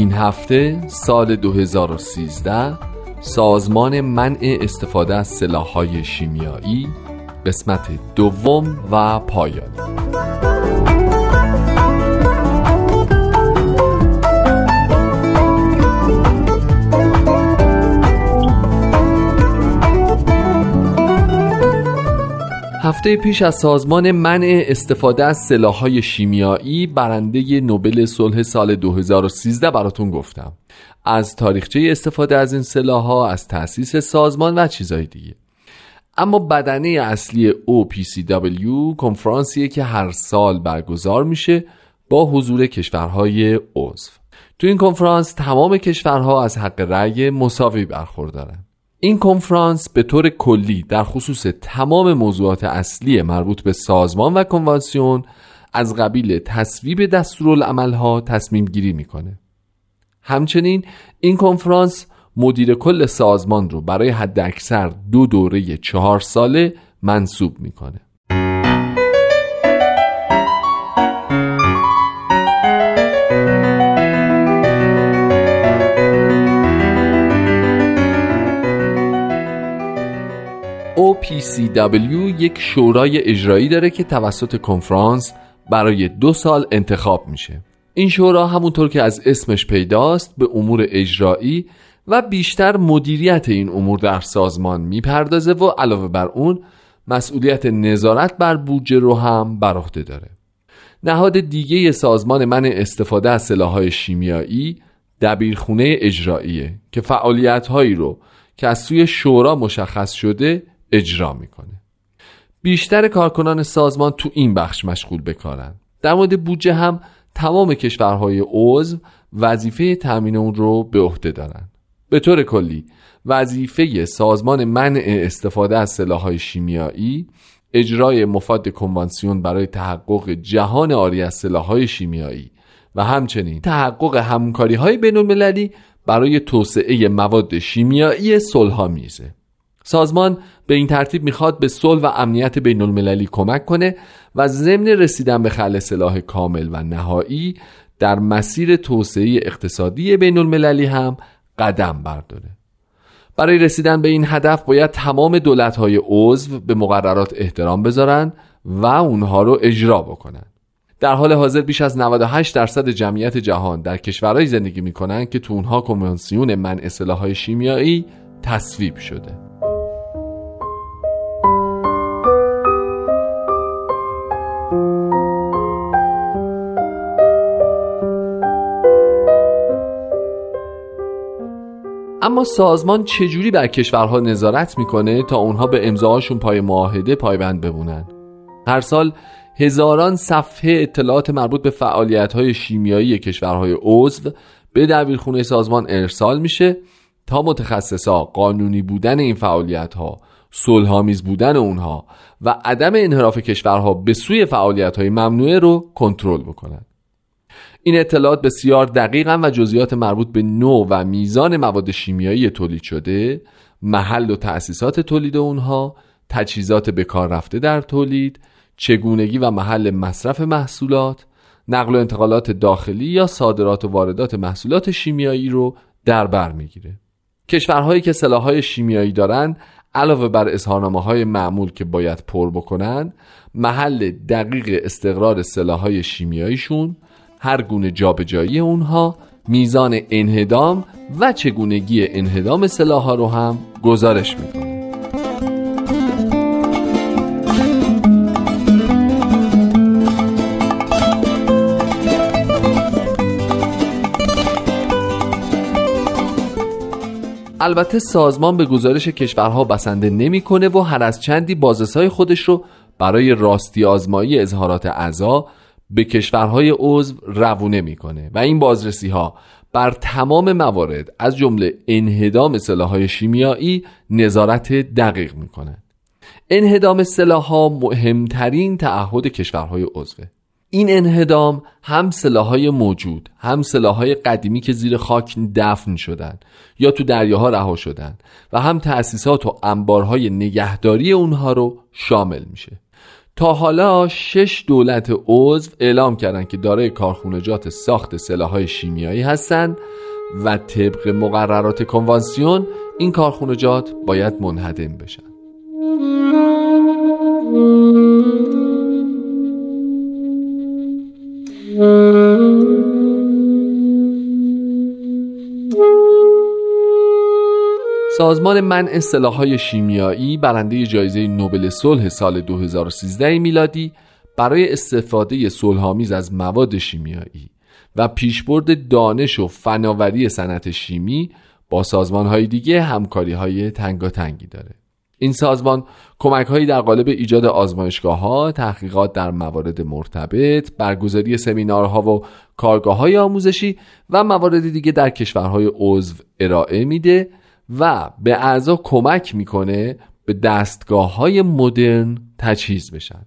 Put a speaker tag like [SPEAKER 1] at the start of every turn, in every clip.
[SPEAKER 1] این هفته سال 2013 سازمان منع استفاده از سلاح‌های شیمیایی قسمت دوم و پایانی هفته پیش از سازمان منع استفاده از سلاح‌های شیمیایی برنده نوبل صلح سال 2013 براتون گفتم. از تاریخچه استفاده از این سلاح‌ها از تأسیس سازمان و چیزهای دیگه. اما بدنه اصلی OPCW کنفرانسیه که هر سال برگزار میشه با حضور کشورهای عضو. تو این کنفرانس تمام کشورها از حق رأی مساوی برخوردارن. این کنفرانس به طور کلی در خصوص تمام موضوعات اصلی مربوط به سازمان و کنوانسیون از قبیل تصویب دستورالعملها تصمیم گیری می‌کنه. همچنین این کنفرانس مدیر کل سازمان رو برای حد اکثر دو دوره چهار ساله منصوب می‌کنه. OPCW یک شورای اجرایی داره که توسط کنفرانس برای دو سال انتخاب میشه. این شورا همونطور که از اسمش پیداست به امور اجرایی و بیشتر مدیریت این امور در سازمان می‌پردازه و علاوه بر اون مسئولیت نظارت بر بودجه رو هم بر عهده داره. نهاد دیگه سازمان من استفاده از سلاحهای شیمیایی دبیرخونه اجراییه که فعالیت هایی رو که از سوی شورا مشخص شده اجرا می‌کنه. بیشتر کارکنان سازمان تو این بخش مشغول بکارن در مورد بودجه هم تمام کشورهای عضو وظیفه تامین اون رو به عهده دارن. به طور کلی وظیفه سازمان منع استفاده از سلاحهای شیمیایی اجرای مفاد کنوانسیون برای تحقق جهان آری از سلاحهای شیمیایی و همچنین تحقق همکاری های بین المللی برای توسعه مواد شیمیایی صلحآمیزه. سازمان به این ترتیب می‌خواد به صلح و امنیت بین المللی کمک کنه و ضمن رسیدن به خل سلاح کامل و نهایی در مسیر توسعه اقتصادی بین المللی هم قدم برداره. برای رسیدن به این هدف باید تمام دولت‌های عضو به مقررات احترام بذارن و اونها رو اجرا بکنن. در حال حاضر بیش از 98 درصد جمعیت جهان در کشورهایی زندگی می‌کنن که تو اونها کنوانسیون منع سلاح‌های شیمیایی تصویب شده. اما سازمان چجوری بر کشورها نظارت می‌کنه تا اونها به امضاهاشون پای معاهده پایبند بمونن؟ هر سال هزاران صفحه اطلاعات مربوط به فعالیت های شیمیایی کشورهای عضو به دبیرخونه سازمان ارسال میشه تا متخصصا قانونی بودن این فعالیت ها صلحآمیز بودن اونها و عدم انحراف کشورها به سوی فعالیت های ممنوعه رو کنترل بکنن. این اطلاعات بسیار دقیقا و جزئیات مربوط به نوع و میزان مواد شیمیایی تولید شده محل و تأسیسات تولید اونها تجهیزات به کار رفته در تولید چگونگی و محل مصرف محصولات نقل و انتقالات داخلی یا صادرات و واردات محصولات شیمیایی رو در بر می‌گیره. کشورهایی که سلاحهای شیمیایی دارند علاوه بر اظهارنامه های معمول که باید پر بکنن محل دقیق استقرار سلاحهای شیمیاییشون هر گونه جابجایی اونها میزان انهدام و چگونگی انهدام سلاحها رو هم گزارش می‌کنه. البته سازمان به گزارش کشورها بسنده نمی‌کنه و هر از چندی بازرسای خودش رو برای راستی آزمایی اظهارات اعضا به کشورهای عضو روونه می‌کنه. و این بازرسی ها بر تمام موارد از جمله انهدام سلاحهای شیمیایی نظارت دقیق می‌کنند انهدام سلاحها مهمترین تعهد کشورهای عضوه. این انهدام هم سلاحهای موجود هم سلاحهای قدیمی که زیر خاک دفن شدن یا تو دریاها رها شدن و هم تأسیسات و انبارهای نگهداری اونها رو شامل میشه. تا حالا شش دولت عضو اعلام کردند که دارای کارخونجات ساخت سلاحهای شیمیایی هستند و طبق مقررات کنوانسیون این کارخونجات باید منهدم بشن. سازمان منع سلاحهای شیمیایی برنده جایزه نوبل صلح سال 2013 میلادی برای استفاده صلحآمیز از مواد شیمیایی و پیشبرد دانش و فناوری صنعت شیمی با سازمانهای دیگه همکاری های تنگاتنگی داره. این سازمان کمک هایی در قالب ایجاد آزمایشگاه ها، تحقیقات در موارد مرتبط، برگزاری سمینارها و کارگاه های آموزشی و موارد دیگه در کشورهای عضو ارائه میده و به اعضا کمک می‌کنه به دستگاه های مدرن تجهیز بشن.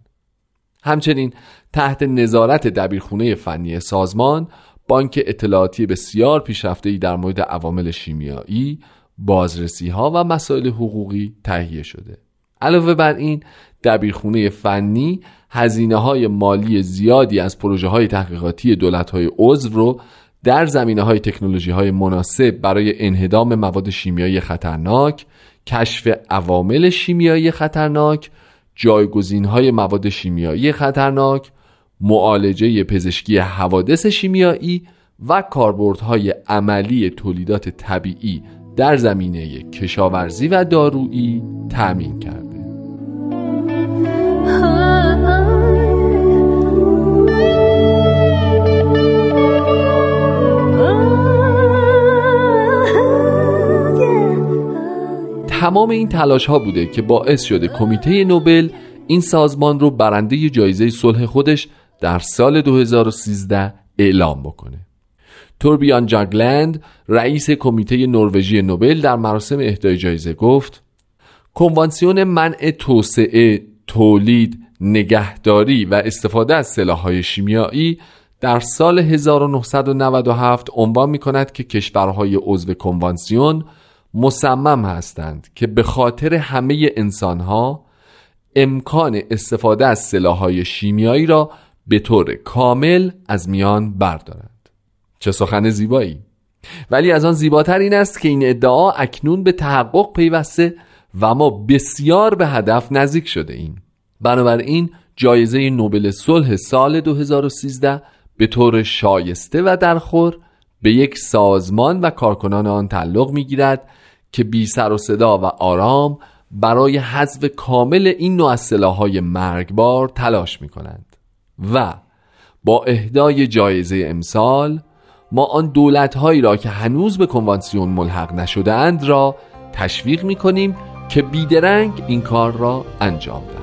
[SPEAKER 1] همچنین تحت نظارت دبیرخونه فنی سازمان بانک اطلاعاتی بسیار پیشرفته ای در مورد عوامل شیمیایی بازرسی ها و مسائل حقوقی تهیه شده. علاوه بر این دبیرخونه فنی هزینه های مالی زیادی از پروژه های تحقیقاتی دولت های عضو رو در زمینه های تکنولوژی های مناسب برای انهدام مواد شیمیایی خطرناک کشف عوامل شیمیایی خطرناک جایگزین های مواد شیمیایی خطرناک معالجه پزشکی حوادث شیمیایی و کاربردهای عملی تولیدات طبیعی در زمینه کشاورزی و دارویی تأمین کرده تمام این تلاش ها بوده که باعث شده کمیته نوبل این سازمان رو برنده جایزه صلح خودش در سال 2013 اعلام بکنه. توربیان جاگلند رئیس کمیته نروژی نوبل در مراسم اهدای جایزه گفت کنوانسیون منع توسعه، تولید، نگهداری و استفاده از سلاح‌های شیمیایی در سال 1997 عنوان می کند که کشورهای عضو کنوانسیون مصمم هستند که به خاطر همه انسانها امکان استفاده از سلاحهای شیمیایی را به طور کامل از میان بردارند. چه سخن زیبایی. ولی از آن زیباتر این است که این ادعا اکنون به تحقق پیوسته و ما بسیار به هدف نزدیک شده ایم. بنابراین جایزه نوبل صلح سال 2013 به طور شایسته و درخور به یک سازمان و کارکنان آن تعلق می‌گیرد که بی سر و صدا و آرام برای حذف کامل این نوع از مرگبار تلاش می کنند و با اهدای جایزه امسال ما آن دولت هایی را که هنوز به کنوانسیون ملحق نشده اند را تشویق می کنیم که بیدرنگ این کار را انجام دهند.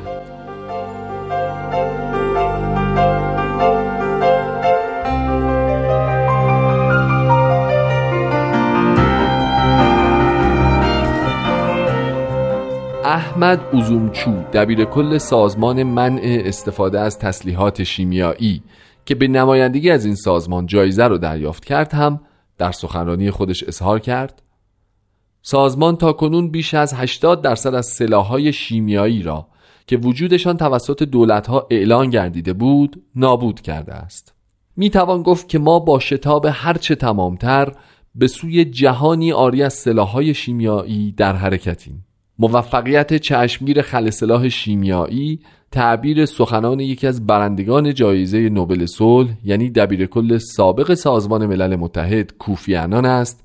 [SPEAKER 1] احمد اوزومچو دبیر کل سازمان منع استفاده از تسلیحات شیمیایی که به نمایندگی از این سازمان جایزه رو دریافت کرد هم در سخنرانی خودش اظهار کرد. سازمان تا کنون بیش از 80 درصد از سلاحهای شیمیایی را که وجودشان توسط دولتها اعلان گردیده بود نابود کرده است. می توان گفت که ما با شتاب هرچه تمامتر به سوی جهانی آری از سلاحهای شیمیایی در حرکتیم. موفقیت چشمگیر خل سلاح شیمیایی تعبیر سخنان یکی از برندگان جایزه نوبل صلح یعنی دبیر کل سابق سازمان ملل متحد کوفی انان است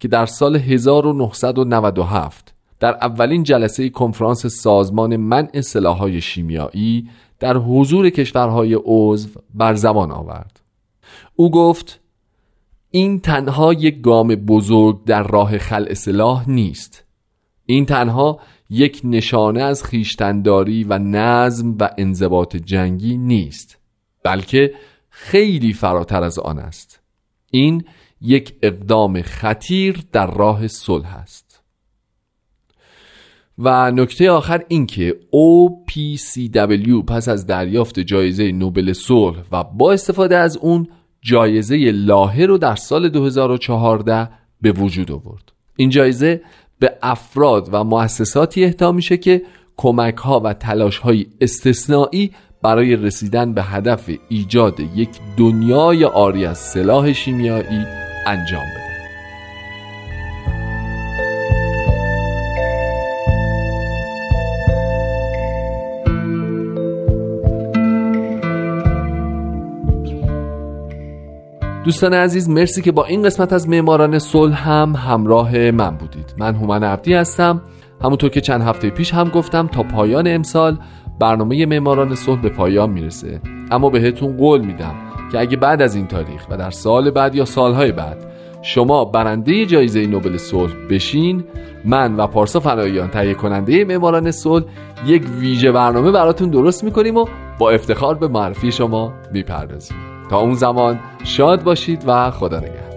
[SPEAKER 1] که در سال 1997 در اولین جلسه کنفرانس سازمان منع سلاحهای شیمیایی در حضور کشورهای عضو بر زبان آورد. او گفت این تنها یک گام بزرگ در راه خلع سلاح نیست. این تنها یک نشانه از خیشتنداری و نظم و انضباط جنگی نیست بلکه خیلی فراتر از آن است. این یک اقدام خطیر در راه صلح است. و نکته آخر این که OPCW پس از دریافت جایزه نوبل صلح و با استفاده از اون جایزه لاهه رو در سال 2014 به وجود آورد. این جایزه به افراد و مؤسساتی اهدا میشه که کمک ها و تلاش های استثنایی برای رسیدن به هدف ایجاد یک دنیای آری از سلاح شیمیایی انجام بده. دوستان عزیز مرسی که با این قسمت از معماران صلح هم همراه من بودید. من هومن عبدی هستم. همونطور که چند هفته پیش هم گفتم تا پایان امسال برنامه معماران صلح به پایان می‌رسه. اما بهتون قول میدم که اگه بعد از این تاریخ و در سال بعد یا سالهای بعد شما برنده جایزه نوبل صلح بشین من و پارسا فناییان تهیه کننده معماران صلح یک ویژه برنامه براتون درست می‌کنیم و با افتخار به معرفی شما می‌پردازیم. تا اون زمان شاد باشید و خدا نگهدار.